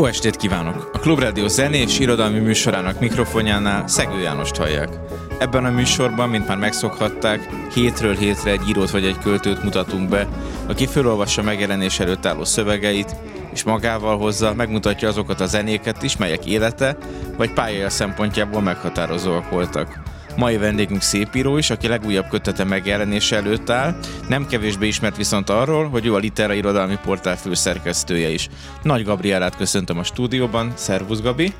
Jó estét kívánok! A Klubrádió zenés irodalmi műsorának mikrofonjánál Szegő Jánost hallják. Ebben a műsorban, mint már megszokhatták, hétről hétre egy írót vagy egy költőt mutatunk be, aki felolvassa megjelenés előtt álló szövegeit, és magával hozza, megmutatja azokat a zenéket is, melyek élete vagy pályája szempontjából meghatározóak voltak. Mai vendégünk szépíró is, aki legújabb kötete megjelenése előtt áll, nem kevésbé ismert viszont arról, hogy ő a Litera irodalmi portál főszerkesztője is. Nagy Gabrielát köszöntöm a stúdióban. Szervusz Gabi!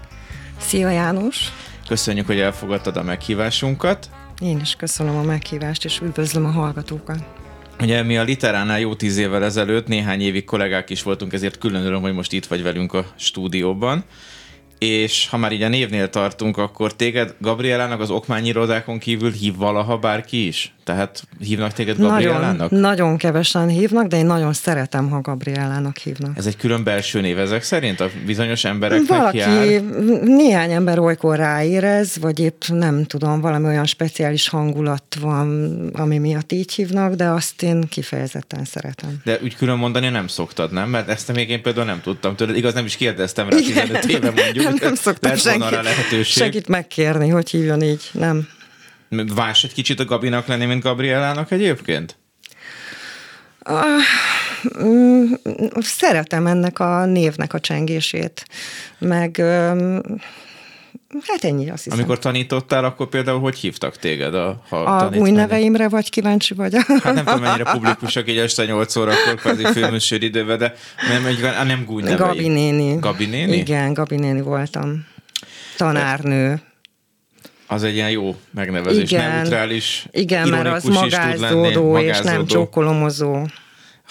Szia János! Köszönjük, hogy elfogadtad a meghívásunkat. Én is köszönöm a meghívást, és üdvözlöm a hallgatókat. Ugye mi a Literánál jó tíz évvel ezelőtt néhány évig kollégák is voltunk, ezért külön öröm, hogy most itt vagy velünk a stúdióban és ha már így a névnél tartunk, akkor téged Gabrielának az okmányirodákon kívül hív valaha bárki is? Tehát hívnak téged Gabrielának? Nagyon, nagyon kevesen hívnak, de én nagyon szeretem, ha Gabrielának hívnak. Ez egy külön belső név ezek szerint? A bizonyos embereknek Valaki, jár? néhány ember olykor ráérez, vagy épp nem tudom, valami olyan speciális hangulat van, ami miatt így hívnak, de azt én kifejezetten szeretem. De úgy külön mondani nem szoktad, nem? Mert ezt még én például nem tudtam tőled. Igaz, nem is kérdeztem rá 15 éve mondjuk. Nem, nem szoktam senki, senkit megkérni, hogy hívjon így, nem. Vás egy kicsit a Gabinak lenni, mint Gabrielának egyébként? Uh, mm, szeretem ennek a névnek a csengését, meg Hát ennyi, azt hiszem. Amikor tanítottál, akkor például hogy hívtak téged? A, ha a új neveimre vagy kíváncsi vagy? Hát nem tudom, mennyire publikusak így este 8 órakor, kvázi főműsor időben, de nem, egy, nem gúny nevei. Gabi néni. Gabi néni? Igen, Gabi néni voltam. Tanárnő. Az egy ilyen jó megnevezés, igen, neutrális, Igen, mert az magázódó és nem csókolomozó.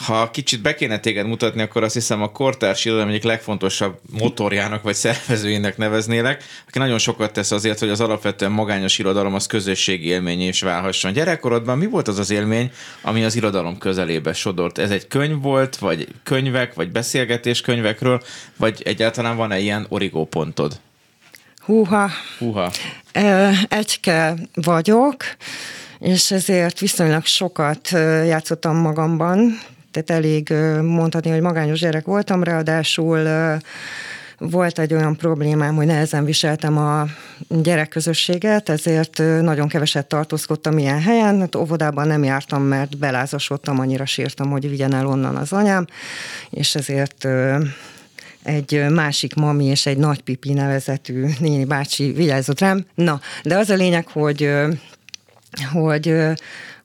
Ha kicsit be kéne téged mutatni, akkor azt hiszem a kortárs irodalom egyik legfontosabb motorjának vagy szervezőjének neveznélek, aki nagyon sokat tesz azért, hogy az alapvetően magányos irodalom az közösségi élmény is válhasson. Gyerekkorodban mi volt az az élmény, ami az irodalom közelébe sodort? Ez egy könyv volt, vagy könyvek, vagy beszélgetés könyvekről, vagy egyáltalán van-e ilyen origópontod? Húha. Húha. Egyke vagyok, és ezért viszonylag sokat játszottam magamban, tehát elég mondhatni, hogy magányos gyerek voltam, ráadásul volt egy olyan problémám, hogy nehezen viseltem a gyerekközösséget, ezért nagyon keveset tartózkodtam ilyen helyen, hát óvodában nem jártam, mert belázasodtam, annyira sírtam, hogy vigyen el onnan az anyám, és ezért egy másik mami és egy nagy pipi nevezetű néni bácsi vigyázott rám. Na, de az a lényeg, hogy hogy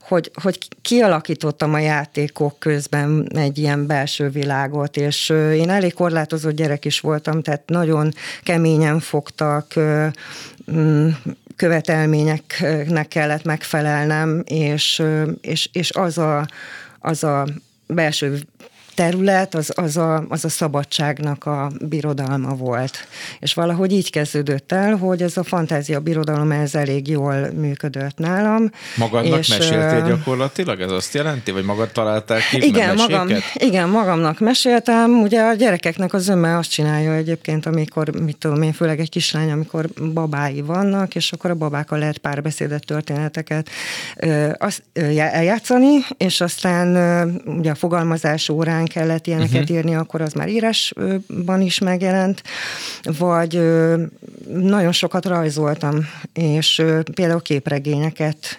hogy, hogy kialakítottam a játékok közben egy ilyen belső világot, és én elég korlátozott gyerek is voltam, tehát nagyon keményen fogtak, mm, követelményeknek kellett megfelelnem, és, és, és az, a, az a belső terület, az, az, a, az a szabadságnak a birodalma volt. És valahogy így kezdődött el, hogy ez a fantázia birodalom ez elég jól működött nálam. Magadnak és, meséltél gyakorlatilag? Ez azt jelenti? Vagy magad találtál ki igen, magam, igen, magamnak meséltem. Ugye a gyerekeknek az zöme azt csinálja egyébként, amikor, mit tudom én, főleg egy kislány, amikor babái vannak, és akkor a babákkal lehet párbeszédet, történeteket ö, azt, ö, eljátszani, és aztán ö, ugye a fogalmazás órán nyelven kellett ilyeneket uh-huh. írni, akkor az már írásban is megjelent, vagy nagyon sokat rajzoltam, és például képregényeket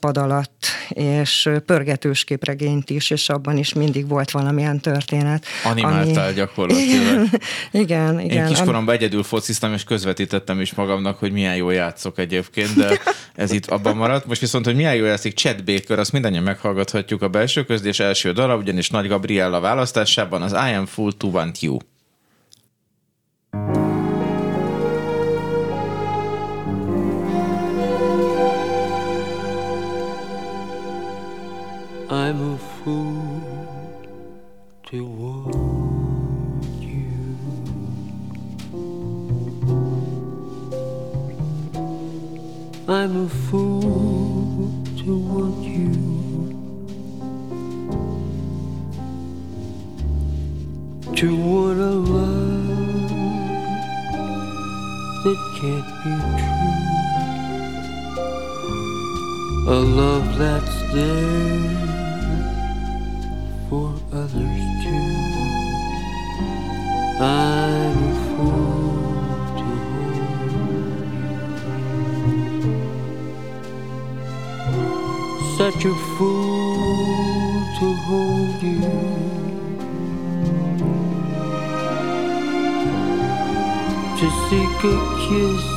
pad alatt, és pörgetős képregényt is, és abban is mindig volt valamilyen történet. Animáltál ami... gyakorlatilag. igen, igen. Én kiskoromban egyedül fociztam, és közvetítettem is magamnak, hogy milyen jól játszok egyébként, de ez itt abban maradt. Most viszont, hogy milyen jól játszik Chad Baker, azt mindannyian meghallgathatjuk a belső közdés első dala, ugyanis Nagy Gabriella választásában az I Am Full to Want You. I'm a fool to want you. I'm a fool to want you. To want a love that can't be true. A love that's there. Such a fool to hold you. To seek a kiss,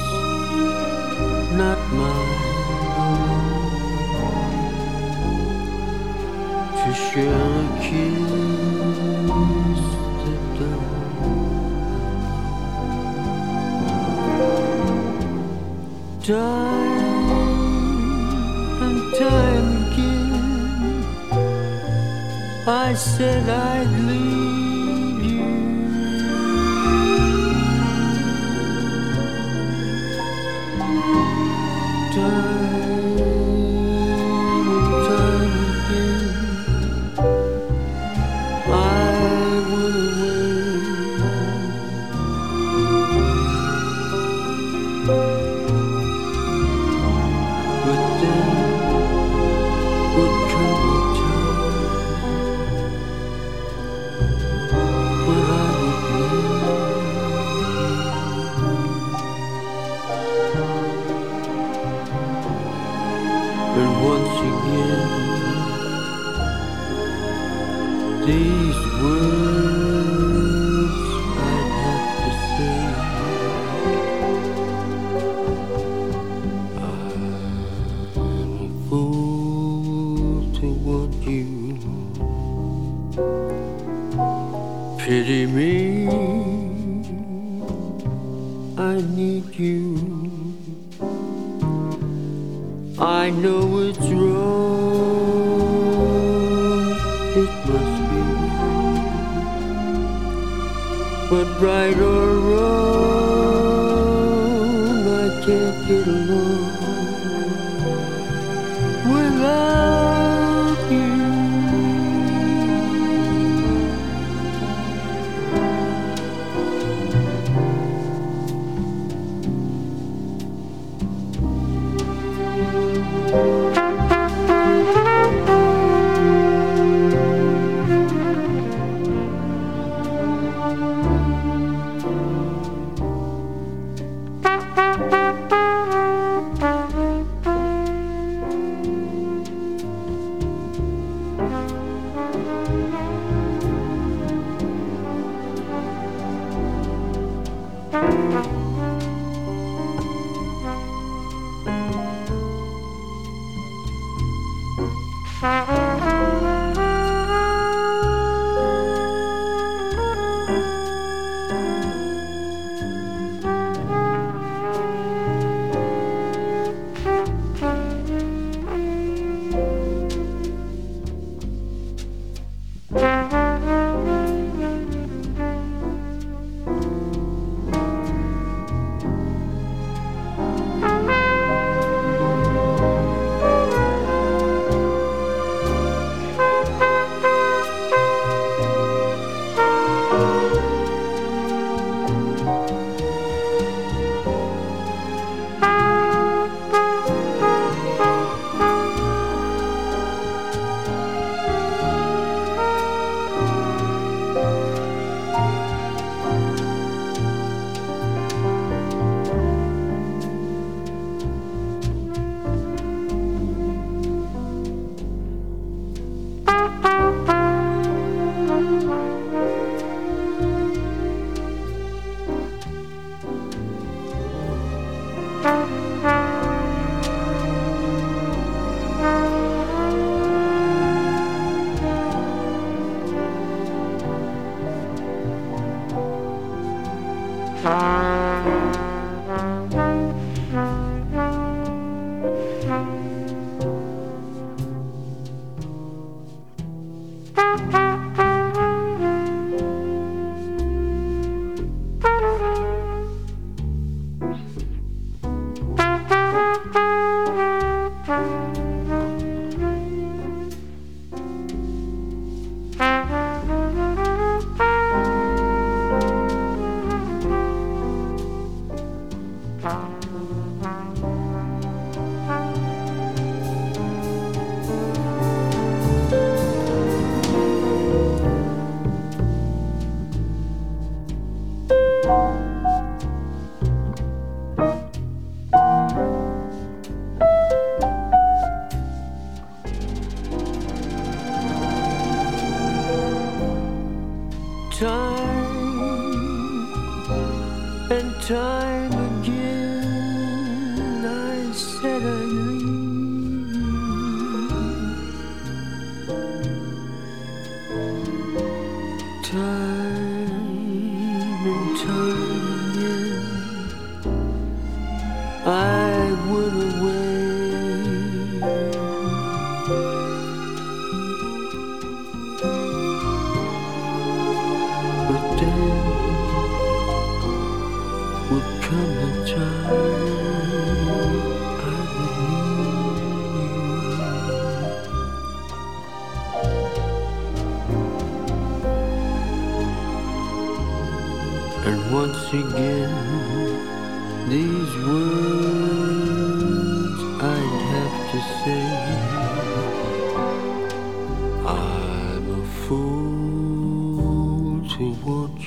I said I'd leave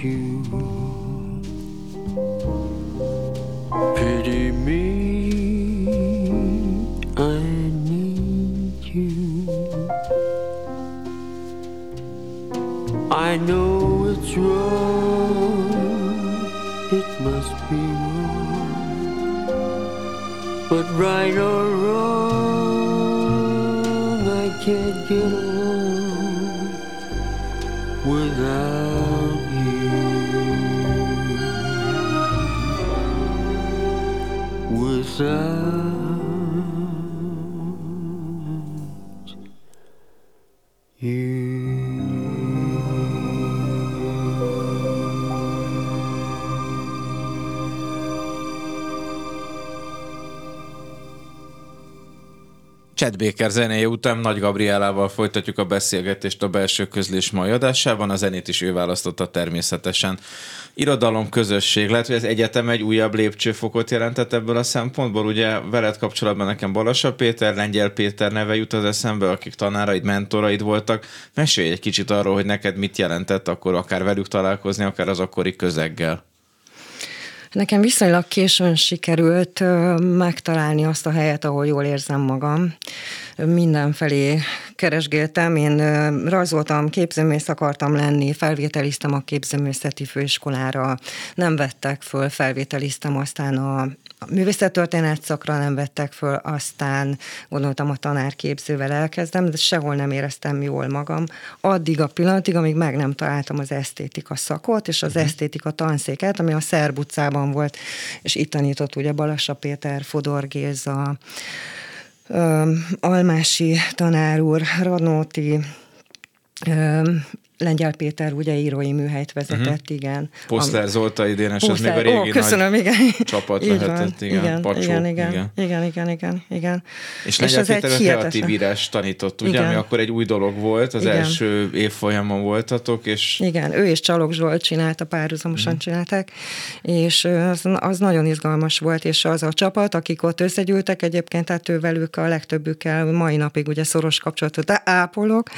you. Chad Baker zenéje után Nagy Gabrielával folytatjuk a beszélgetést a belső közlés mai adásában. A zenét is ő választotta természetesen. Irodalom, közösség. Lehet, hogy az egyetem egy újabb lépcsőfokot jelentett ebből a szempontból. Ugye veled kapcsolatban nekem Balassa Péter, Lengyel Péter neve jut az eszembe, akik tanáraid, mentoraid voltak. Mesélj egy kicsit arról, hogy neked mit jelentett akkor akár velük találkozni, akár az akkori közeggel. Nekem viszonylag későn sikerült megtalálni azt a helyet, ahol jól érzem magam. Mindenfelé keresgéltem, én rajzoltam, képzőművész akartam lenni, felvételiztem a képzőművészeti főiskolára, nem vettek föl, felvételiztem aztán a a művészettörténet szakra nem vettek föl, aztán gondoltam a tanárképzővel elkezdem, de sehol nem éreztem jól magam. Addig a pillanatig, amíg meg nem találtam az esztétika szakot, és az uh-huh. esztétika tanszéket, ami a Szerb utcában volt, és itt tanított ugye Balassa Péter, Fodor Géza, Almási tanár úr, Radnóti, Lengyel Péter ugye írói műhelyt vezetett, uh-huh. igen. Poszler Zolta idénes, az még a régi Ó, köszönöm, nagy igen. csapat Így lehetett, van. igen, igen, Pacsó, igen, igen, igen. igen, igen, igen, igen. És Lengyel ez egy a kreatív írás tanított, ugye, Igen. ami akkor egy új dolog volt, az Igen. első évfolyamon voltatok, és Igen, ő és Csalog Zsolt csinálta, párhuzamosan mm. csinálták, és az, az nagyon izgalmas volt, és az a csapat, akik ott összegyűltek egyébként, tehát ő velük a legtöbbükkel mai napig ugye szoros kapcsolatot ápolok,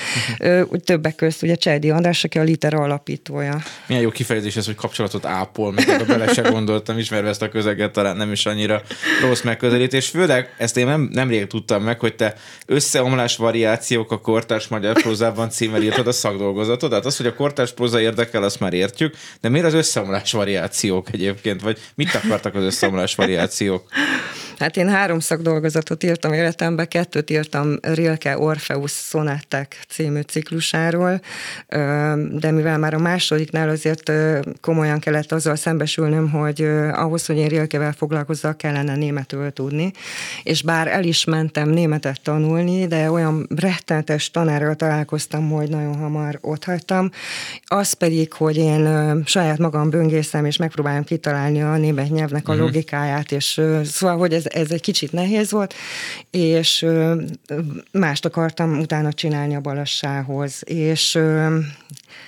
úgy többek közt ugye Csejdi András, aki a Litera alapítója. milyen jó kifejezés ez, hogy kapcsolatot ápol, még ebbe bele se gondoltam, ismerve ezt a közeget, talán nem is annyira rossz megközelítés. Főleg ezt én nem, nemrég tudtam meg, hogy te összeomlás variációk a kortárs magyar prózában címmel írtad a szakdolgozatot. Tehát az, hogy a kortárs próza érdekel, azt már értjük, de miért az összeomlás variációk egyébként, vagy mit akartak az összeomlás variációk? Hát én három szakdolgozatot írtam életemben, kettőt írtam Rilke Orpheus Szonettek című ciklusáról, de mivel már a másodiknál azért komolyan kellett azzal szembesülnöm, hogy ahhoz, hogy én Rilkevel foglalkozzak, kellene németül tudni, és bár el is mentem németet tanulni, de olyan rettenetes tanárral találkoztam, hogy nagyon hamar ott hagytam. Az pedig, hogy én saját magam böngészem, és megpróbálom kitalálni a német nyelvnek a Mhm. logikáját, és szóval, hogy ez, ez egy kicsit nehéz volt, és mást akartam utána csinálni a balassához, és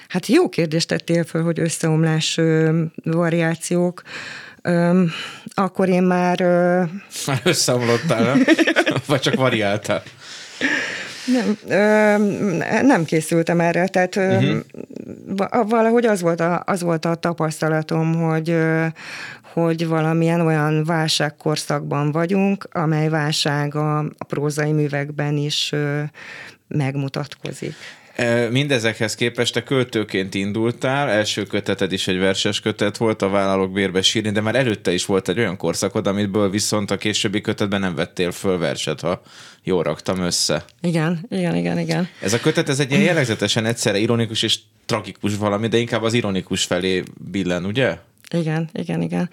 hát jó kérdést tettél föl, hogy összeomlás variációk, Ö, akkor én már ö, Már összeomlottál, nem? Vagy csak variáltál? Nem, ö, nem készültem erre, tehát uh-huh. valahogy az volt, a, az volt a tapasztalatom, hogy, hogy valamilyen olyan válságkorszakban vagyunk, amely válság a, a prózai művekben is ö, megmutatkozik. Mindezekhez képest te költőként indultál, első köteted is egy verses kötet volt, a Vállalok bérbe sírni, de már előtte is volt egy olyan korszakod, amitből viszont a későbbi kötetben nem vettél föl verset, ha jól raktam össze. Igen, igen, igen, igen. Ez a kötet, ez egy ilyen jellegzetesen egyszerre ironikus és tragikus valami, de inkább az ironikus felé billen, ugye? Igen, igen, igen.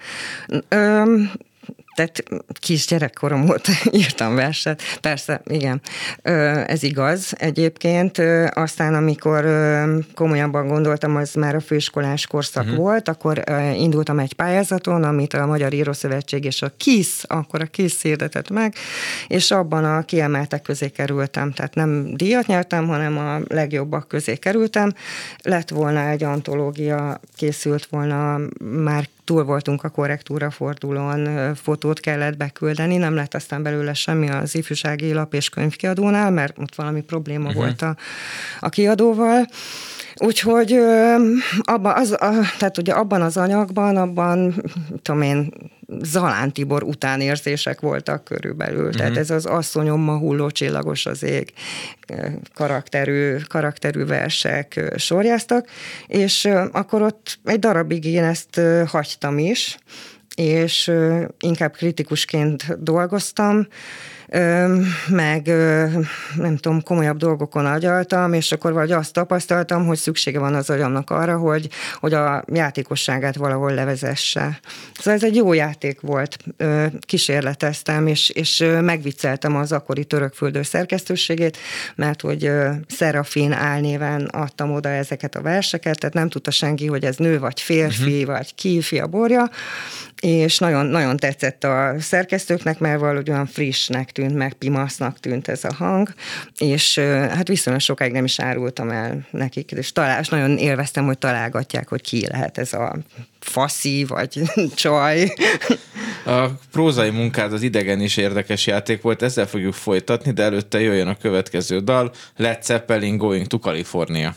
Öm, tehát kis gyerekkorom óta írtam verset. Persze, igen, ez igaz egyébként. Aztán, amikor komolyabban gondoltam, az már a főiskolás korszak uh-huh. volt, akkor indultam egy pályázaton, amit a Magyar Írószövetség és a KISZ, akkor a KISZ hirdetett meg, és abban a kiemeltek közé kerültem. Tehát nem díjat nyertem, hanem a legjobbak közé kerültem. Lett volna egy antológia, készült volna már túl voltunk a korrektúra fordulón, fotót kellett beküldeni, nem lett aztán belőle semmi az ifjúsági lap és könyvkiadónál, mert ott valami probléma uh-huh. volt a, a kiadóval. Úgyhogy abban az, a, tehát ugye abban az anyagban, abban, tudom én, Zalán Tibor utánérzések voltak körülbelül. Uh-huh. Tehát ez az asszonyomma hulló csillagos az ég karakterű, karakterű versek sorjáztak, és akkor ott egy darabig én ezt hagytam is, és inkább kritikusként dolgoztam, meg nem tudom, komolyabb dolgokon agyaltam, és akkor vagy azt tapasztaltam, hogy szüksége van az agyamnak arra, hogy, hogy a játékosságát valahol levezesse. Szóval ez egy jó játék volt, kísérleteztem, és, és megvicceltem az akkori törökföldő szerkesztőségét, mert hogy Szerafin álnéven adtam oda ezeket a verseket, tehát nem tudta senki, hogy ez nő, vagy férfi, uh-huh. vagy ki, fia, borja, és nagyon, nagyon tetszett a szerkesztőknek, mert valahogy olyan frissnek tűnt, meg pimasznak tűnt ez a hang, és hát viszonylag sokáig nem is árultam el nekik, és, talál, és nagyon élveztem, hogy találgatják, hogy ki lehet ez a faszi, vagy csaj. A prózai munkád az idegen is érdekes játék volt, ezzel fogjuk folytatni, de előtte jöjjön a következő dal, Led Zeppelin Going to California.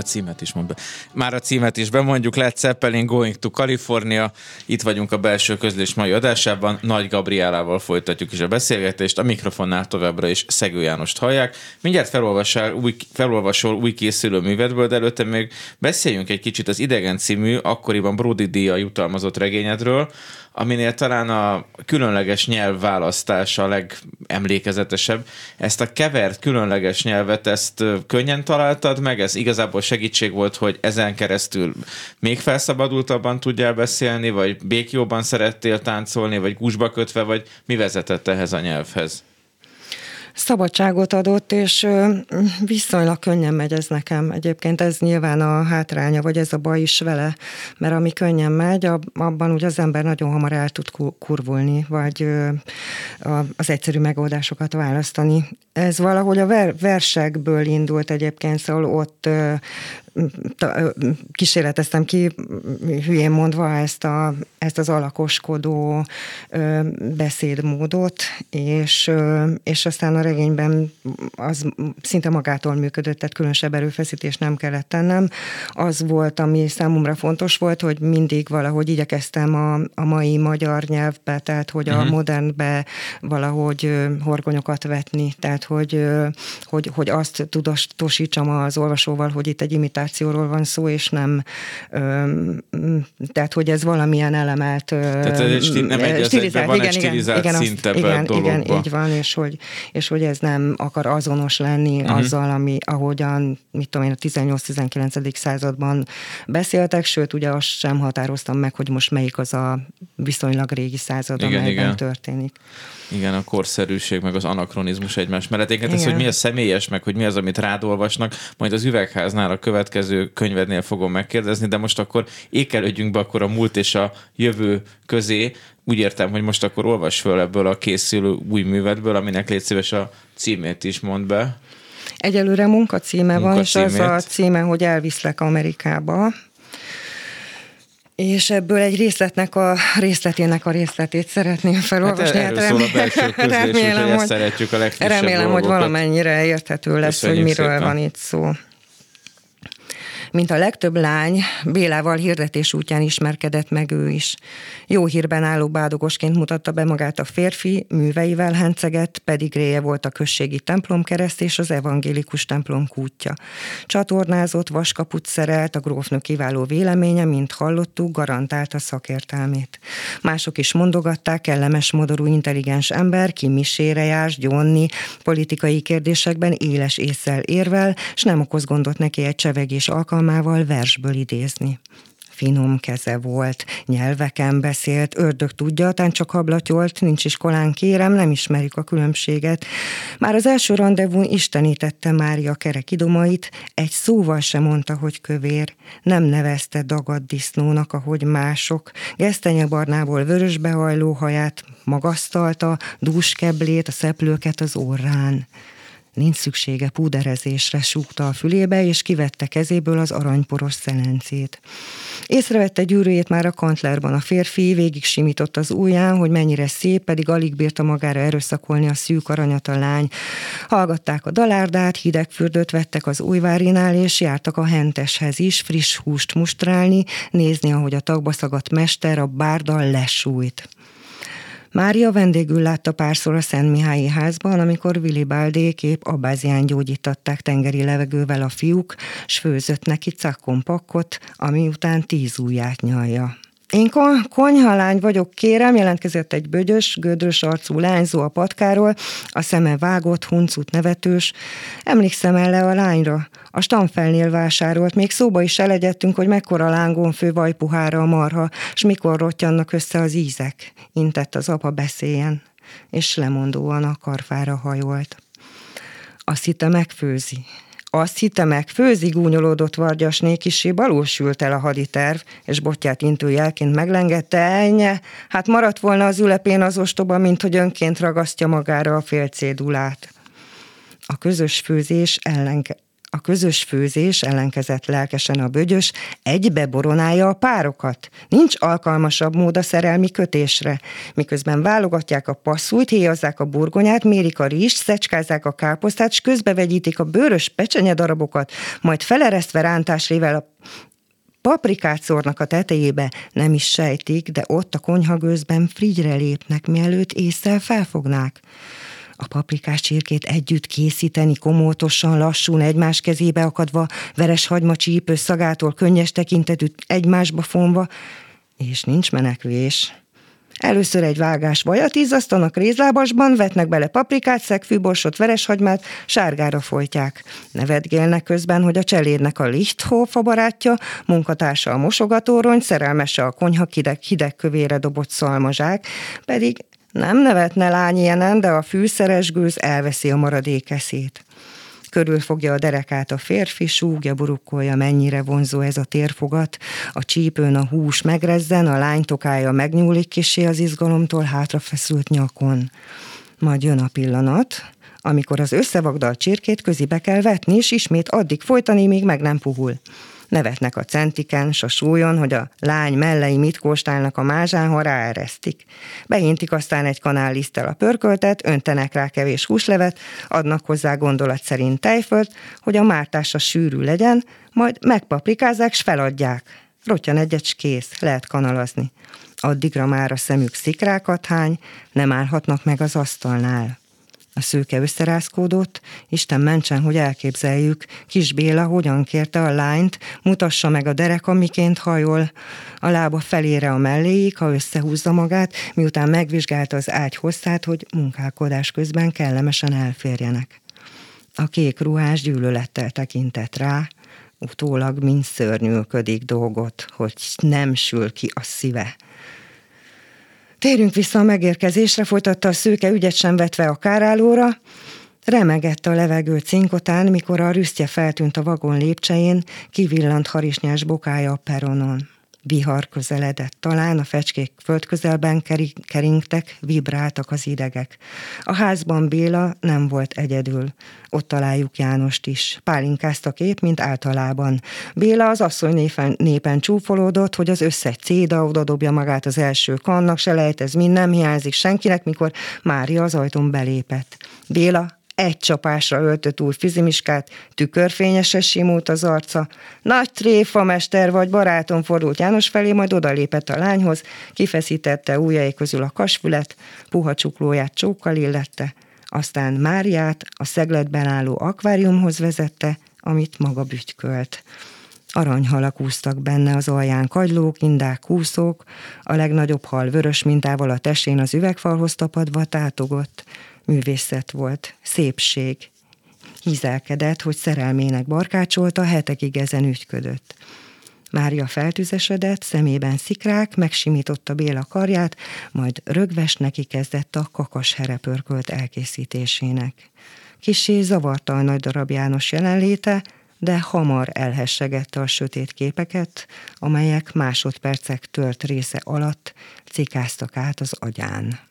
a címet is mond be. Már a címet is bemondjuk, Led Zeppelin Going to California. Itt vagyunk a belső közlés mai adásában. Nagy Gabriálával folytatjuk is a beszélgetést. A mikrofonnál továbbra is Szegő Jánost hallják. Mindjárt új, felolvasol új készülő művedből, de előtte még beszéljünk egy kicsit az Idegen című, akkoriban Brody díja jutalmazott regényedről, aminél talán a különleges nyelvválasztás a legemlékezetesebb. Ezt a kevert különleges nyelvet, ezt könnyen találtad meg? Ez igazából segítség volt, hogy ezen keresztül még felszabadultabban tudjál beszélni, vagy békjóban szerettél táncolni, vagy gúzsba kötve, vagy mi vezetett ehhez a nyelvhez? Szabadságot adott, és viszonylag könnyen megy ez nekem. Egyébként ez nyilván a hátránya, vagy ez a baj is vele, mert ami könnyen megy, abban ugye az ember nagyon hamar el tud kurvulni, vagy az egyszerű megoldásokat választani. Ez valahogy a versekből indult egyébként, szóval ott kísérleteztem ki, hülyén mondva, ezt, a, ezt az alakoskodó beszédmódot, és, és aztán a regényben az szinte magától működött, tehát különösebb erőfeszítés nem kellett tennem. Az volt, ami számomra fontos volt, hogy mindig valahogy igyekeztem a, a mai magyar nyelvbe, tehát hogy uh-huh. a mhm. modernbe valahogy horgonyokat vetni, tehát hogy, hogy, hogy azt tudatosítsam az olvasóval, hogy itt egy imitáció meditációról van szó, és nem, tehát hogy ez valamilyen elemelt tehát ez egy nem egy stilizált, van igen, egy stilizált igen, szint igen, igen, igen, így van, és hogy, és hogy ez nem akar azonos lenni uh-huh. azzal, ami ahogyan, mit tudom én, a 18-19. században beszéltek, sőt, ugye azt sem határoztam meg, hogy most melyik az a viszonylag régi század, igen, amelyben igen. történik. Igen, a korszerűség, meg az anakronizmus egymás mellett. Én ez, hogy mi a személyes, meg hogy mi az, amit rád olvasnak, majd az üvegháznál a következő könyvednél fogom megkérdezni, de most akkor ékelődjünk be akkor a múlt és a jövő közé. Úgy értem, hogy most akkor olvas föl ebből a készülő új művedből, aminek légy szíves a címét is mond be. Egyelőre munkacíme van, és az a címe, hogy elviszlek Amerikába, és ebből egy részletnek a részletének a részletét szeretném felolvasni. Hát, hát szól a közlés, remélem, hogy, szeretjük a Remélem, hogy valamennyire érthető lesz, Köszönjük hogy miről szépen. van itt szó. Mint a legtöbb lány, Bélával hirdetés útján ismerkedett meg ő is. Jó hírben álló bádogosként mutatta be magát a férfi, műveivel hencegett, pedig réje volt a községi templomkereszt és az evangélikus templom kútja. Csatornázott, vaskaput szerelt, a grófnő kiváló véleménye, mint hallottuk, garantálta szakértelmét. Mások is mondogatták, kellemes modorú, intelligens ember, ki misére jás, gyonni, politikai kérdésekben éles észsel érvel, és nem okoz gondot neki egy csevegés alkalmával, alkalmával versből idézni finom keze volt, nyelveken beszélt, ördög tudja, tán csak hablatyolt, nincs iskolán kérem, nem ismerjük a különbséget. Már az első rendezvún istenítette Mária kerek idomait, egy szóval sem mondta, hogy kövér, nem nevezte dagad disznónak, ahogy mások, gesztenyebarnából vörösbehajló haját magasztalta, dúskeblét, a szeplőket az orrán. Nincs szüksége púderezésre, súgta a fülébe, és kivette kezéből az aranyporos szelencét. Észrevette gyűrűjét már a kantlerban. A férfi végig simított az ujján, hogy mennyire szép, pedig alig bírta magára erőszakolni a szűk aranyat a lány. Hallgatták a dalárdát, hideg fürdőt vettek az újvárinál, és jártak a henteshez is, friss húst mustrálni, nézni, ahogy a tagba szagadt mester a bárdal lesújt. Mária vendégül látta párszor a Szent Mihályi házban, amikor Willy Baldék épp abázián gyógyítatták tengeri levegővel a fiúk, s főzött neki cakkompakkot, ami után tíz ujját nyalja. Én konyhalány vagyok, kérem, jelentkezett egy bögyös, gödrös arcú lányzó a patkáról, a szeme vágott, huncut nevetős. Emlékszem elle a lányra. A stamfelnél vásárolt, még szóba is elegyedtünk, hogy mekkora lángon fő vajpuhára a marha, s mikor rottyannak össze az ízek. Intett az apa beszéljen, és lemondóan a karfára hajolt. Azt hitte megfőzi, azt hitte meg, főzi gúnyolódott vargyasné kisé balósült el a haditerv, és botját intőjelként meglengette, ennyi, hát maradt volna az ülepén az ostoba, mint hogy önként ragasztja magára a fél cédulát. A közös főzés ellenke, A közös főzés ellenkezett lelkesen a bögyös, egybe boronálja a párokat. Nincs alkalmasabb mód a szerelmi kötésre. Miközben válogatják a passzújt, héjazzák a burgonyát, mérik a rizst, szecskázzák a káposztát, s közbevegyítik a bőrös pecsenye darabokat, majd feleresztve rántásrével a paprikát szórnak a tetejébe, nem is sejtik, de ott a konyhagőzben frigyre lépnek, mielőtt észre felfognák a paprikás csirkét együtt készíteni, komótosan, lassan, egymás kezébe akadva, veres hagyma csípő szagától könnyes tekintetű egymásba fonva, és nincs menekvés. Először egy vágás vajat izzasztanak rézlábasban, vetnek bele paprikát, szegfűborsot, vereshagymát, sárgára folytják. Nevetgélnek közben, hogy a cselédnek a Lichthof a barátja, munkatársa a mosogatórony, szerelmese a konyha hideg, hideg kövére dobott szalmazsák, pedig nem nevetne lány ilyenen, de a fűszeres gőz elveszi a maradék eszét. Körülfogja a derekát a férfi, súgja, burukkolja, mennyire vonzó ez a térfogat, a csípőn a hús megrezzen, a lány tokája megnyúlik kisé az izgalomtól hátrafeszült nyakon. Majd jön a pillanat, amikor az összevagdalt csirkét közibe kell vetni, és ismét addig folytani, míg meg nem puhul nevetnek a centiken, s a súlyon, hogy a lány mellei mit kóstálnak a mázsán, ha ráeresztik. Behintik aztán egy kanál liszttel a pörköltet, öntenek rá kevés húslevet, adnak hozzá gondolat szerint tejfölt, hogy a mártása sűrű legyen, majd megpaprikázzák, s feladják. Rottyan egyet, s kész, lehet kanalazni. Addigra már a szemük szikrákat hány, nem állhatnak meg az asztalnál. A szőke összerázkódott, Isten mentsen, hogy elképzeljük, kis Béla hogyan kérte a lányt, mutassa meg a derek, miként hajol, a lába felére a melléig, ha összehúzza magát, miután megvizsgálta az ágy hosszát, hogy munkálkodás közben kellemesen elférjenek. A kék ruhás gyűlölettel tekintett rá, utólag mind szörnyűködik dolgot, hogy nem sül ki a szíve. Térjünk vissza a megérkezésre, folytatta a szőke ügyet sem vetve a kárálóra. Remegett a levegő cinkotán, mikor a rüsztje feltűnt a vagon lépcsején, kivillant harisnyás bokája a peronon. Vihar közeledett, talán a fecskék földközelben keringtek, vibráltak az idegek. A házban Béla nem volt egyedül. Ott találjuk Jánost is. Pálinkáztak épp, mint általában. Béla az asszony népen, népen csúfolódott, hogy az összes céda oda dobja magát az első kannak, se lehet, ez mind nem hiányzik senkinek, mikor Mária az ajtón belépett. Béla egy csapásra öltött új fizimiskát, tükörfényesen simult az arca. Nagy tréfa, mester vagy, barátom fordult János felé, majd odalépett a lányhoz, kifeszítette ujjai közül a kasfület, puha csuklóját csókkal illette, aztán Máriát a szegletben álló akváriumhoz vezette, amit maga bütykölt. Aranyhalak úsztak benne az alján, kagylók, indák, kúszók, a legnagyobb hal vörös mintával a tesén az üvegfalhoz tapadva tátogott művészet volt, szépség. Hízelkedett, hogy szerelmének barkácsolta, hetekig ezen ügyködött. Mária feltüzesedett, szemében szikrák, megsimította Béla karját, majd rögves neki kezdett a kakas herepörkölt elkészítésének. Kisé zavarta a nagy darab János jelenléte, de hamar elhessegette a sötét képeket, amelyek másodpercek tört része alatt cikáztak át az agyán.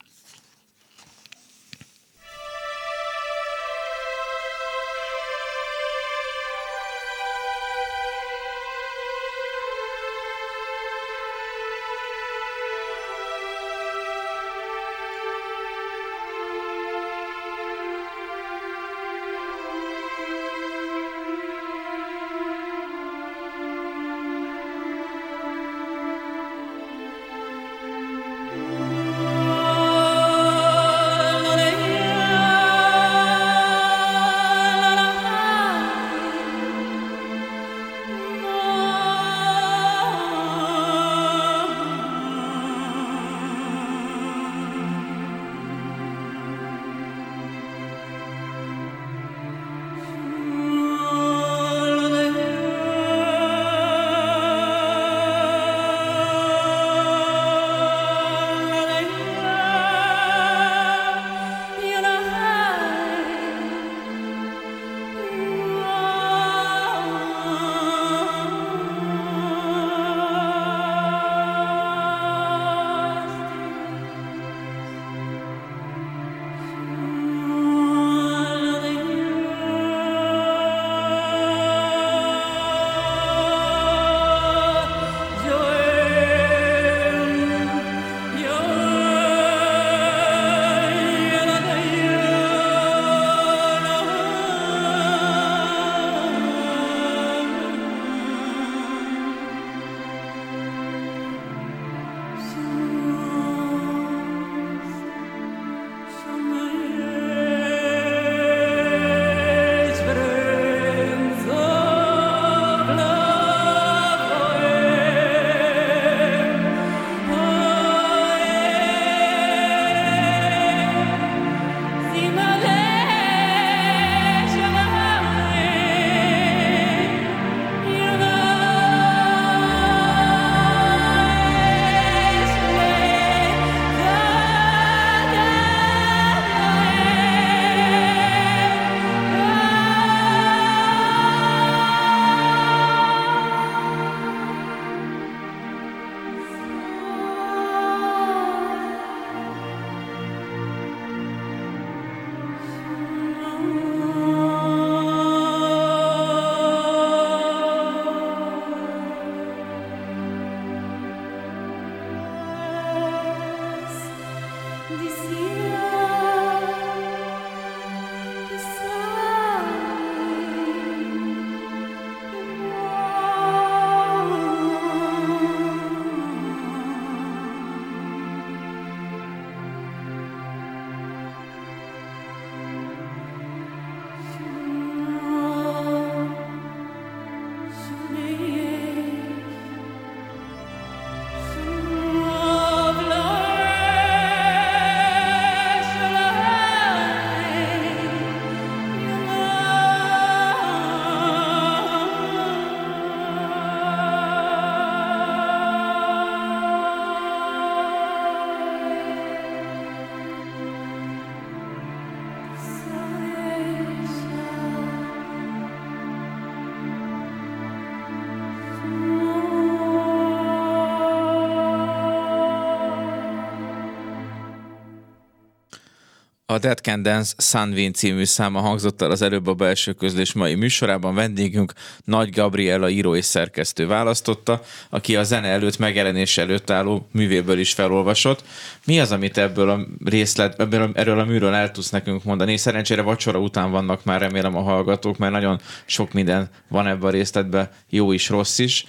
Dead Can Dance Sunwin című száma hangzott el az előbb a belső közlés mai műsorában. Vendégünk Nagy Gabriela író és szerkesztő választotta, aki a zene előtt megjelenés előtt álló művéből is felolvasott. Mi az, amit ebből a részlet, ebből a, erről a műről el tudsz nekünk mondani? Szerencsére vacsora után vannak már remélem a hallgatók, mert nagyon sok minden van ebben a részletben, jó is, rossz is.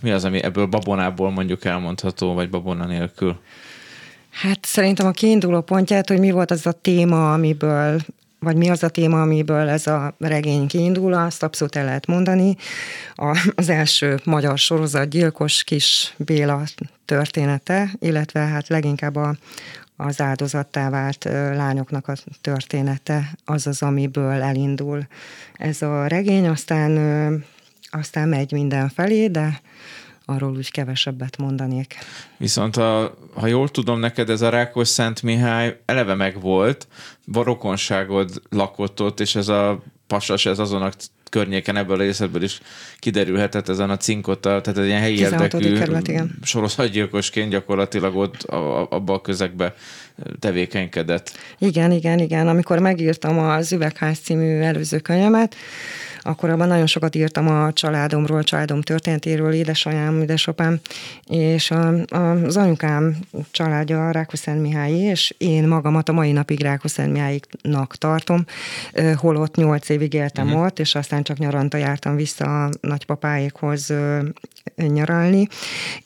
Mi az, ami ebből babonából mondjuk elmondható, vagy babona nélkül? Hát szerintem a kiinduló pontját, hogy mi volt az a téma, amiből vagy mi az a téma, amiből ez a regény kiindul, azt abszolút el lehet mondani. A, az első magyar sorozat gyilkos kis Béla története, illetve hát leginkább a, az áldozattá vált lányoknak a története az az, amiből elindul ez a regény, aztán, aztán megy mindenfelé, de arról úgy kevesebbet mondanék. Viszont a, ha jól tudom, neked ez a Rákos Szent Mihály eleve meg volt, rokonságod lakott ott, és ez a pasas, ez azon a környéken ebből a részletből is kiderülhetett ezen a cinkota, tehát egy ilyen helyi érdekű sorozatgyilkosként gyakorlatilag ott abban a közegbe tevékenykedett. Igen, igen, igen. Amikor megírtam az Üvegház című előző könyvemet, akkor abban nagyon sokat írtam a családomról, a családom történetéről, édesanyám, édesapám, és a, a, az anyukám családja Rákoszent Mihály, és én magamat a mai napig Rákoszent Mihálynak tartom, holott nyolc évig éltem uh-huh. ott, és aztán csak nyaranta jártam vissza a nagypapáékhoz nyaralni,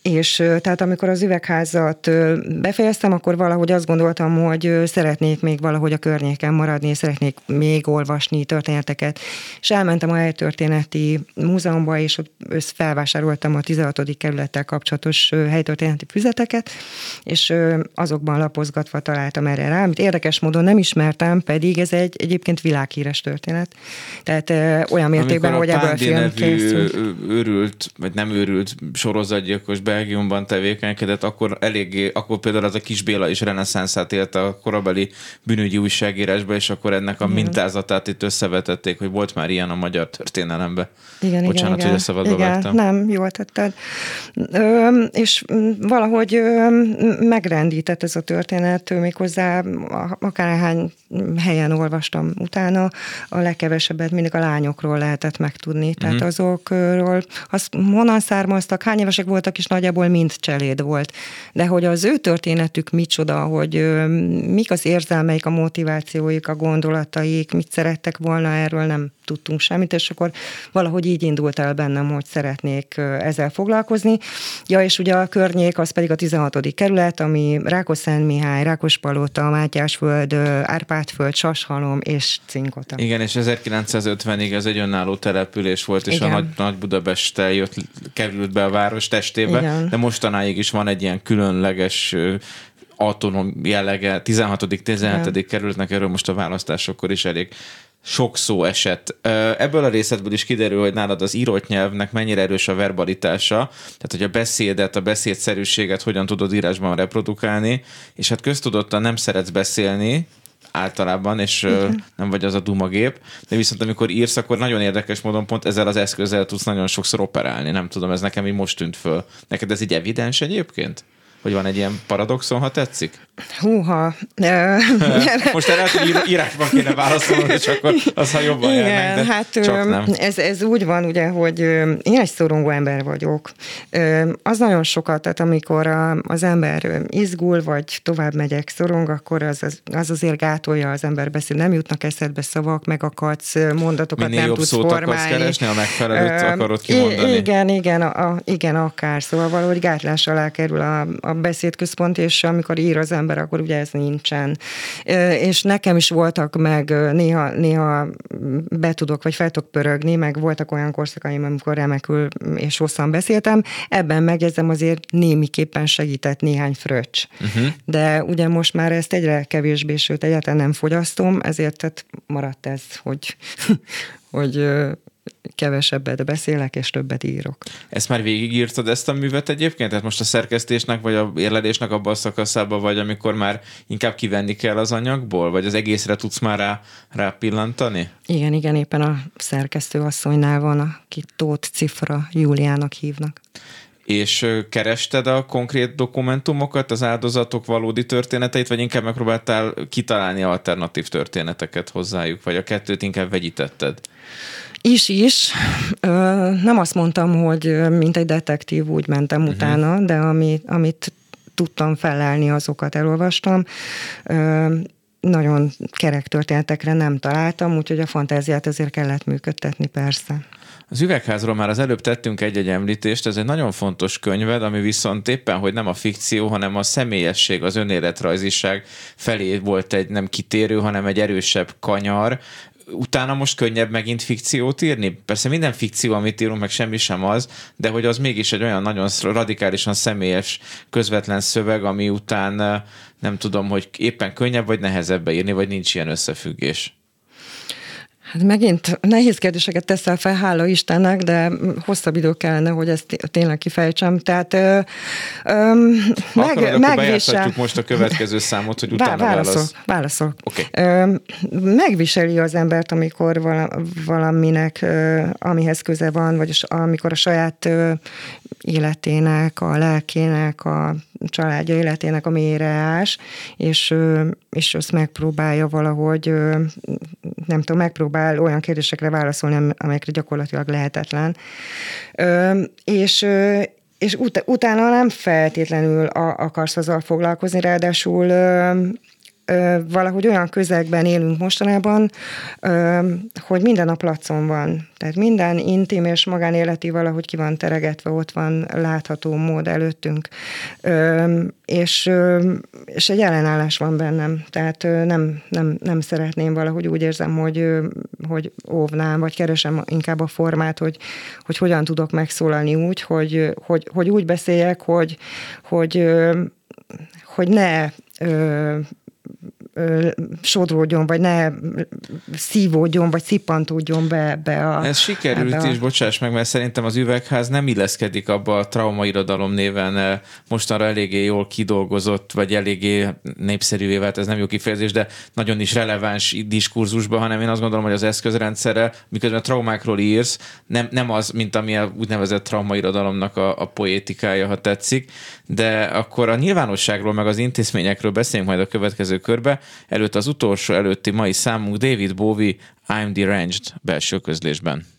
és tehát amikor az üvegházat befejeztem, akkor valahogy azt gondoltam, hogy szeretnék még valahogy a környéken maradni, szeretnék még olvasni történeteket, és elmentem elmentem a helytörténeti múzeumba, és ott felvásároltam a 16. kerülettel kapcsolatos helytörténeti füzeteket, és azokban lapozgatva találtam erre rá, amit érdekes módon nem ismertem, pedig ez egy egyébként világhíres történet. Tehát olyan mértékben, hogy ebből a film készült. őrült, vagy nem őrült sorozatgyilkos Belgiumban tevékenykedett, akkor eléggé, akkor például az a kis Béla is reneszánszát élte a korabeli bűnügyi újságírásba, és akkor ennek a mintázatát itt összevetették, hogy volt már ilyen a magyar magyar történelembe. Igen, Bocsánat, igen, hogy szabadba igen, vágtam. Nem, jól tetted. Ö, és valahogy ö, megrendített ez a történet, méghozzá akárhány helyen olvastam utána, a legkevesebbet mindig a lányokról lehetett megtudni. Tehát uh-huh. azokról, az honnan származtak, hány évesek voltak, és nagyjából mind cseléd volt. De hogy az ő történetük micsoda, hogy ö, mik az érzelmeik, a motivációik, a gondolataik, mit szerettek volna, erről nem tudtunk semmit, és akkor valahogy így indult el bennem, hogy szeretnék ezzel foglalkozni. Ja, és ugye a környék az pedig a 16. kerület, ami Rákoszent Mihály, Rákospalota, Mátyásföld, Árpádföld, Sashalom és Cinkota. Igen, és 1950-ig ez egy önálló település volt, és Igen. a Nagy, Nagy Budapesttel jött, került be a város testébe, Igen. de mostanáig is van egy ilyen különleges autonóm jellege, 16.-17. kerültnek erről most a választásokkor is elég sok szó esett. Ebből a részletből is kiderül, hogy nálad az írott nyelvnek mennyire erős a verbalitása, tehát hogy a beszédet, a beszédszerűséget hogyan tudod írásban reprodukálni, és hát köztudottan nem szeretsz beszélni, általában, és Igen. nem vagy az a dumagép, de viszont amikor írsz, akkor nagyon érdekes módon pont ezzel az eszközzel tudsz nagyon sokszor operálni. Nem tudom, ez nekem így most tűnt föl. Neked ez így evidens egyébként? Hogy van egy ilyen paradoxon, ha tetszik? Húha. Most erre hogy írásban kéne válaszolni, és akkor az, ha jobban Igen, járnak, de hát csak nem. Ez, ez úgy van, ugye, hogy én egy szorongó ember vagyok. Az nagyon sokat, tehát amikor az ember izgul, vagy tovább megyek, szorong, akkor az, az, az azért gátolja az ember beszél. Nem jutnak eszedbe szavak, megakadsz, mondatokat Minél nem jobb tudsz szót formálni. akarsz keresni, a megfelelőt akarod kimondani. Igen, igen, a, igen, akár. Szóval valahogy gátlás alá kerül a, a beszédközpont, és amikor ír az ember, akkor ugye ez nincsen. És nekem is voltak meg néha, néha be tudok, vagy fel tudok pörögni, meg voltak olyan korszakaim, amikor remekül és hosszan beszéltem. Ebben megjegyzem azért némiképpen segített néhány fröccs. Uh-huh. De ugye most már ezt egyre kevésbé, sőt egyáltalán nem fogyasztom, ezért tehát maradt ez, hogy, hogy kevesebbet beszélek, és többet írok. Ezt már végigírtad ezt a művet egyébként? Tehát most a szerkesztésnek, vagy a érlelésnek abban a szakaszában vagy, amikor már inkább kivenni kell az anyagból? Vagy az egészre tudsz már rá, rá pillantani? Igen, igen, éppen a szerkesztő asszonynál van, aki Tóth Cifra Júliának hívnak. és kerested a konkrét dokumentumokat, az áldozatok valódi történeteit, vagy inkább megpróbáltál kitalálni alternatív történeteket hozzájuk, vagy a kettőt inkább vegyítetted? Is is. Nem azt mondtam, hogy mint egy detektív úgy mentem uh-huh. utána, de ami, amit tudtam felelni, azokat elolvastam nagyon kerek történetekre nem találtam, úgyhogy a fantáziát azért kellett működtetni persze. Az üvegházról már az előbb tettünk egy-egy említést, ez egy nagyon fontos könyved, ami viszont éppen, hogy nem a fikció, hanem a személyesség, az önéletrajziság felé volt egy nem kitérő, hanem egy erősebb kanyar utána most könnyebb megint fikciót írni? Persze minden fikció, amit írunk, meg semmi sem az, de hogy az mégis egy olyan nagyon radikálisan személyes, közvetlen szöveg, ami után nem tudom, hogy éppen könnyebb vagy nehezebb beírni, vagy nincs ilyen összefüggés. Hát megint nehéz kérdéseket teszel fel, hála Istennek, de hosszabb idő kellene, hogy ezt tényleg kifejtsem. Tehát ö, ö, meg, Akarod, megvisel... most a következő számot, hogy utána válaszol. válasz. Válaszol. Okay. Ö, megviseli az embert, amikor valaminek, ö, amihez köze van, vagy amikor a saját ö, életének, a lelkének, a családja életének a mélyre ás, és, és azt megpróbálja valahogy, nem tudom, megpróbál olyan kérdésekre válaszolni, amelyekre gyakorlatilag lehetetlen. És, és ut- utána nem feltétlenül akarsz azzal foglalkozni, ráadásul valahogy olyan közegben élünk mostanában, hogy minden a placon van. Tehát minden intim és magánéleti valahogy ki van teregetve, ott van látható mód előttünk. És, és egy ellenállás van bennem. Tehát nem, nem, nem szeretném valahogy úgy érzem, hogy, hogy óvnám, vagy keresem inkább a formát, hogy, hogy hogyan tudok megszólalni úgy, hogy, hogy, hogy úgy beszéljek, hogy, hogy, hogy ne sodródjon, vagy ne szívódjon, vagy szippantódjon be, be a... Ez sikerült a... is, bocsáss meg, mert szerintem az üvegház nem illeszkedik abba a traumairodalom néven mostanra eléggé jól kidolgozott, vagy eléggé népszerűvé vált, ez nem jó kifejezés, de nagyon is releváns diskurzusba, hanem én azt gondolom, hogy az eszközrendszere, miközben a traumákról írsz, nem, nem az, mint ami a úgynevezett traumairodalomnak a, a poétikája, ha tetszik, de akkor a nyilvánosságról, meg az intézményekről beszéljünk majd a következő körbe. Előtt az utolsó előtti mai számunk David Bowie I'm Deranged belső közlésben.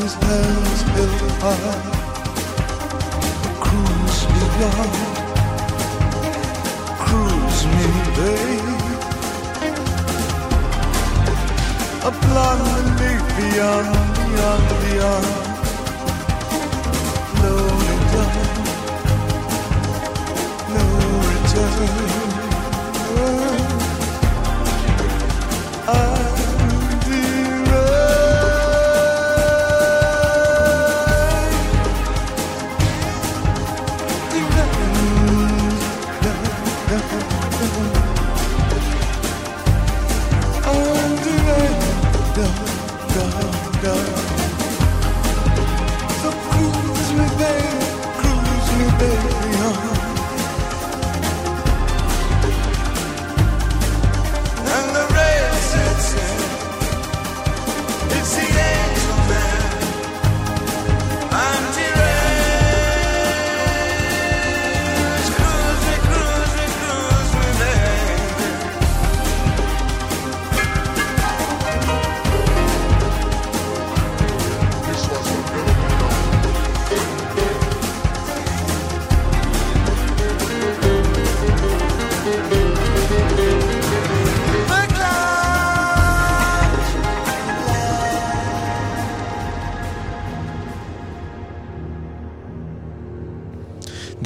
his hands built high, cruise me, Lord, cruise me, babe. A the lake beyond, beyond, beyond, no return, no return.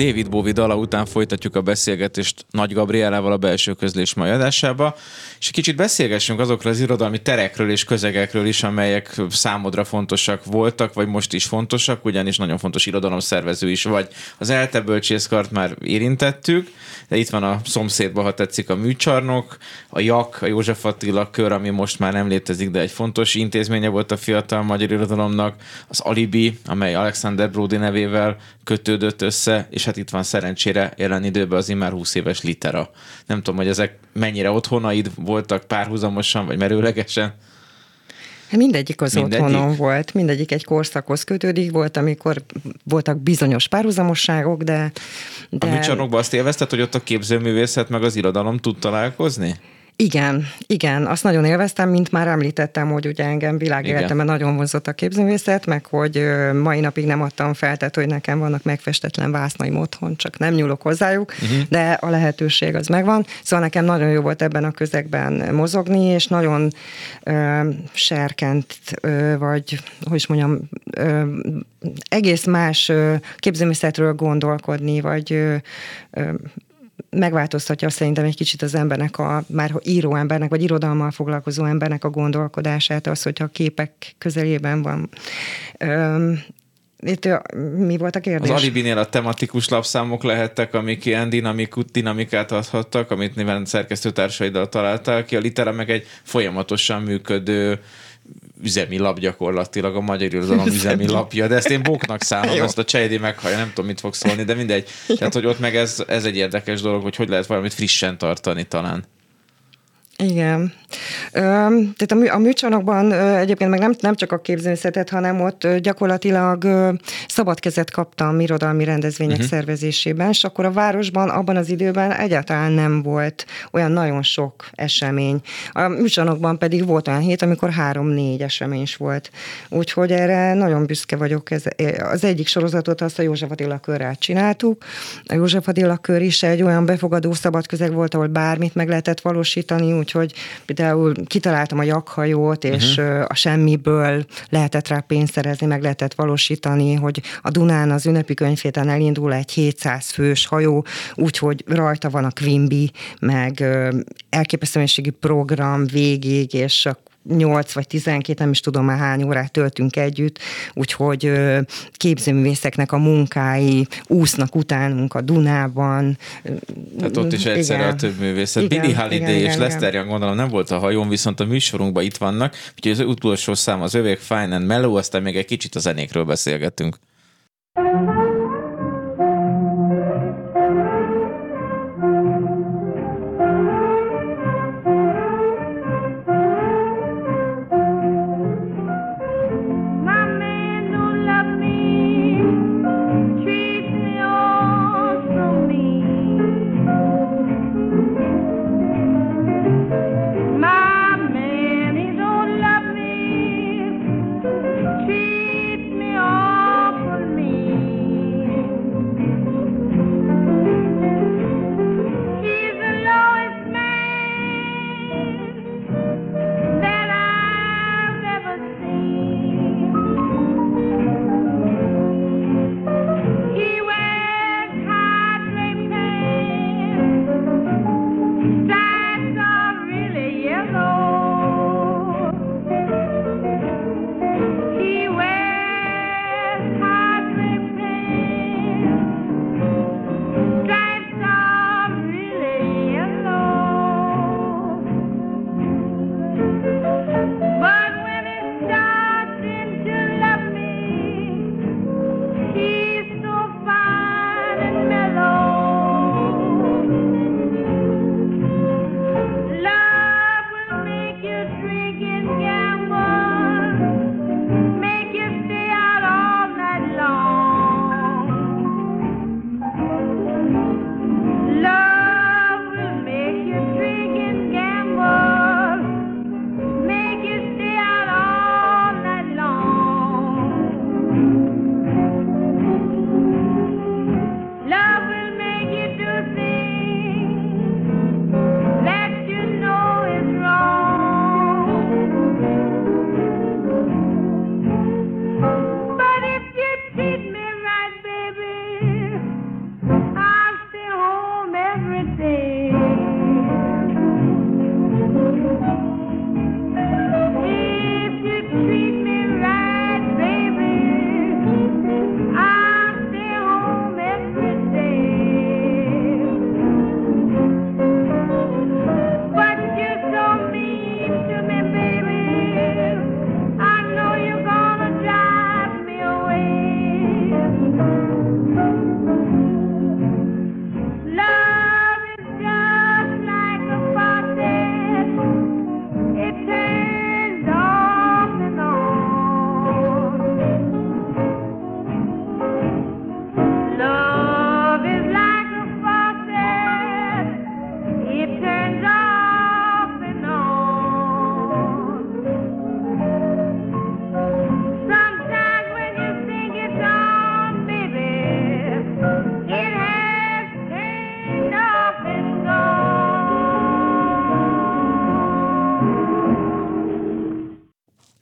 David Bowie dala után folytatjuk a beszélgetést Nagy Gabrielával a belső közlés mai adásába, és kicsit beszélgessünk azokról az irodalmi terekről és közegekről is, amelyek számodra fontosak voltak, vagy most is fontosak, ugyanis nagyon fontos irodalomszervező is vagy. Az ELTE bölcsészkart már érintettük, de itt van a szomszédba, ha tetszik, a műcsarnok, a JAK, a József Attila kör, ami most már nem létezik, de egy fontos intézménye volt a fiatal magyar irodalomnak, az Alibi, amely Alexander Brody nevével kötődött össze, és hát itt van szerencsére jelen időben az immár 20 éves litera. Nem tudom, hogy ezek mennyire otthonaid voltak párhuzamosan, vagy merőlegesen. Mindegyik az mindegyik. otthonom volt, mindegyik egy korszakhoz kötődik, volt, amikor voltak bizonyos párhuzamosságok, de... de... A műcsarnokban azt élvezted, hogy ott a képzőművészet meg az irodalom tud találkozni? Igen, igen, azt nagyon élveztem, mint már említettem, hogy ugye engem világéletemben nagyon vonzott a képzőművészet, meg hogy mai napig nem adtam fel, tehát hogy nekem vannak megfestetlen vásznaim otthon, csak nem nyúlok hozzájuk, uh-huh. de a lehetőség az megvan. Szóval nekem nagyon jó volt ebben a közegben mozogni, és nagyon ö, serkent, ö, vagy hogy is mondjam, ö, egész más ö, képzőművészetről gondolkodni, vagy ö, ö, megváltoztatja szerintem egy kicsit az embernek, a már író embernek, vagy irodalmal foglalkozó embernek a gondolkodását, az, hogyha a képek közelében van. Öm, itt mi volt a kérdés? Az Alibinél a tematikus lapszámok lehettek, amik ilyen dinamikut, dinamikát adhattak, amit nyilván szerkesztőtársaiddal találtál ki. A litera meg egy folyamatosan működő üzemi lap gyakorlatilag, a magyar irodalom üzemi lapja, de ezt én bóknak számolom, ezt a Csejdi meghallja, nem tudom, mit fog szólni, de mindegy. Tehát, hogy ott meg ez, ez egy érdekes dolog, hogy hogy lehet valamit frissen tartani talán. Igen. Tehát a, mű, a műcsarnokban egyébként meg nem, nem csak a képzőművészetet, hanem ott gyakorlatilag szabad kezet kaptam irodalmi rendezvények uh-huh. szervezésében, és akkor a városban abban az időben egyáltalán nem volt olyan nagyon sok esemény. A műcsarnokban pedig volt olyan hét, amikor három-négy esemény is volt. Úgyhogy erre nagyon büszke vagyok. Ez, az egyik sorozatot azt a József Attila körrel csináltuk. A József Attila kör is egy olyan befogadó szabad közeg volt, ahol bármit meg lehetett valósítani, úgy úgyhogy például kitaláltam a jakhajót, és uh-huh. a semmiből lehetett rá pénzt szerezni, meg lehetett valósítani, hogy a Dunán az ünnepi könyvhéten elindul egy 700 fős hajó, úgyhogy rajta van a Quimby, meg elképesztő program végig, és a 8 vagy 12, nem is tudom már hány órát töltünk együtt, úgyhogy képzőművészeknek a munkái úsznak utánunk a Dunában. Tehát ott is egyszerre igen. a több művészet. Igen, Billy Holiday igen, és igen, Lester Young gondolom nem volt a hajón, viszont a műsorunkban itt vannak, úgyhogy az utolsó szám az övék Fine and Mellow, aztán még egy kicsit a zenékről beszélgetünk. thank you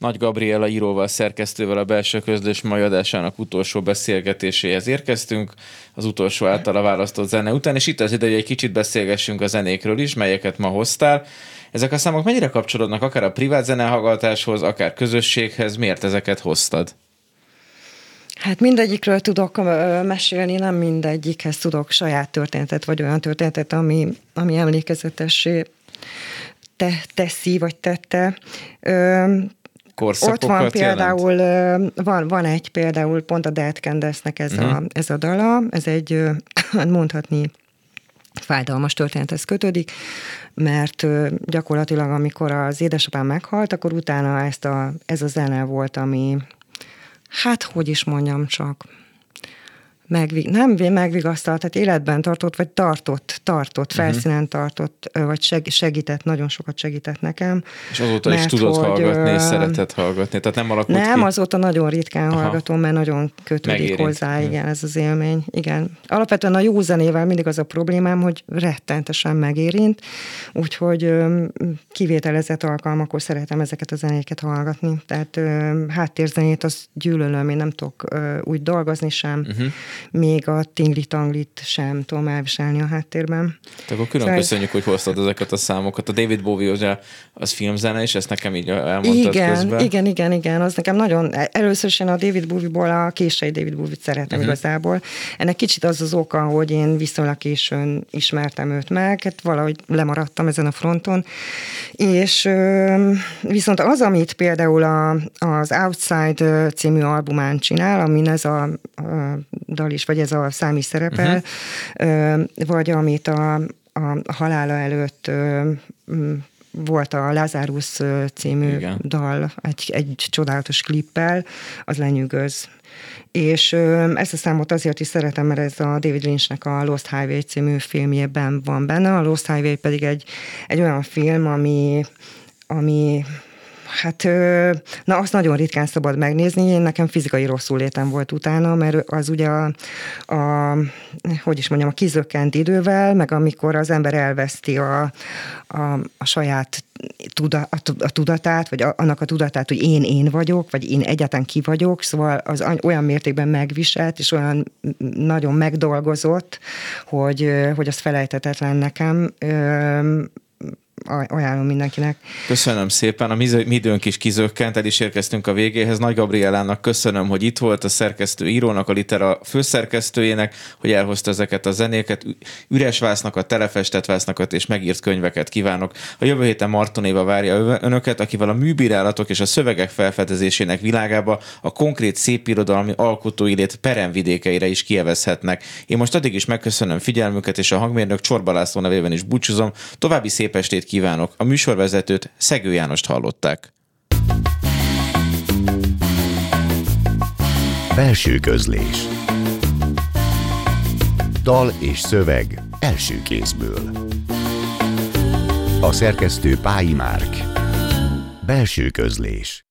Nagy Gabriela íróval, szerkesztővel a belső közlés mai adásának utolsó beszélgetéséhez érkeztünk, az utolsó általa választott zene után, és itt az ide, hogy egy kicsit beszélgessünk a zenékről is, melyeket ma hoztál. Ezek a számok mennyire kapcsolódnak akár a privát zenehallgatáshoz, akár közösséghez, miért ezeket hoztad? Hát mindegyikről tudok mesélni, nem mindegyikhez tudok saját történetet, vagy olyan történetet, ami, ami emlékezetessé te, teszi, vagy tette. Ott van például, van, van egy például, pont a Dead Candace-nek ez, uh-huh. a, mhm. ez a dala, ez egy, mondhatni, fájdalmas történethez kötődik, mert gyakorlatilag amikor az édesapám meghalt, akkor utána ezt a, ez a zene volt, ami, hát hogy is mondjam csak, megvig, nem megvigasztalt, tehát életben tartott, vagy tartott, tartott, uh-huh. felszínen tartott, vagy segített, nagyon sokat segített nekem. És azóta mert, is tudod hogy, hallgatni, és szeretett hallgatni, tehát nem alakult Nem, ki? azóta nagyon ritkán Aha. hallgatom, mert nagyon kötődik Megérint. hozzá, igen, ez az élmény, igen. Alapvetően a jó zenével mindig az a problémám, hogy rettentesen megérint, úgyhogy kivételezett alkalmakor szeretem ezeket a zenéket hallgatni, tehát háttérzenét az gyűlölöm, én nem tudok úgy dolgozni sem, uh-huh még a tingli-tanglit sem tudom elviselni a háttérben. Te akkor külön szóval köszönjük, hogy hoztad ezeket a számokat. A David Bowie ugye az filmzene, és ezt nekem így elmondtad igen, közben. Igen, igen, igen, az nekem nagyon, először én a David Bowie-ból a késői David Bowie-t szeretem uh-huh. igazából. Ennek kicsit az az oka, hogy én viszonylag későn ismertem őt meg, hát valahogy lemaradtam ezen a fronton, és viszont az, amit például a, az Outside című albumán csinál, amin ez a, a dal is, vagy ez a szám is szerepel, uh-huh. vagy amit a, a halála előtt volt a Lazarus című Igen. dal, egy, egy csodálatos klippel, az lenyűgöz. És ezt a számot azért is szeretem, mert ez a David Lynchnek a Lost Highway című filmjében van benne. A Lost Highway pedig egy, egy olyan film, ami, ami Hát, na azt nagyon ritkán szabad megnézni, én nekem fizikai rosszul létem volt utána, mert az ugye a, a hogy is mondjam, a kizökkent idővel, meg amikor az ember elveszti a, a, a saját tuda, a, tudatát, vagy annak a tudatát, hogy én én vagyok, vagy én egyáltalán ki vagyok, szóval az olyan mértékben megviselt, és olyan nagyon megdolgozott, hogy, hogy az felejtetetlen nekem ajánlom mindenkinek. Köszönöm szépen, a mi, időnk is kizökkent, el is érkeztünk a végéhez. Nagy Gabrielának köszönöm, hogy itt volt, a szerkesztő írónak, a Litera főszerkesztőjének, hogy elhozta ezeket a zenéket, üres vásznakat, telefestett vásznakat és megírt könyveket kívánok. A jövő héten Martonéva várja önöket, akivel a műbírálatok és a szövegek felfedezésének világába a konkrét szépirodalmi alkotóilét peremvidékeire is kievezhetnek. Én most addig is megköszönöm figyelmüket, és a hangmérnök Csorba nevében is búcsúzom. További szép estét kívánok! A műsorvezetőt Szegő Jánost hallották. Belső közlés Dal és szöveg első kézből A szerkesztő Pályi Márk Belső közlés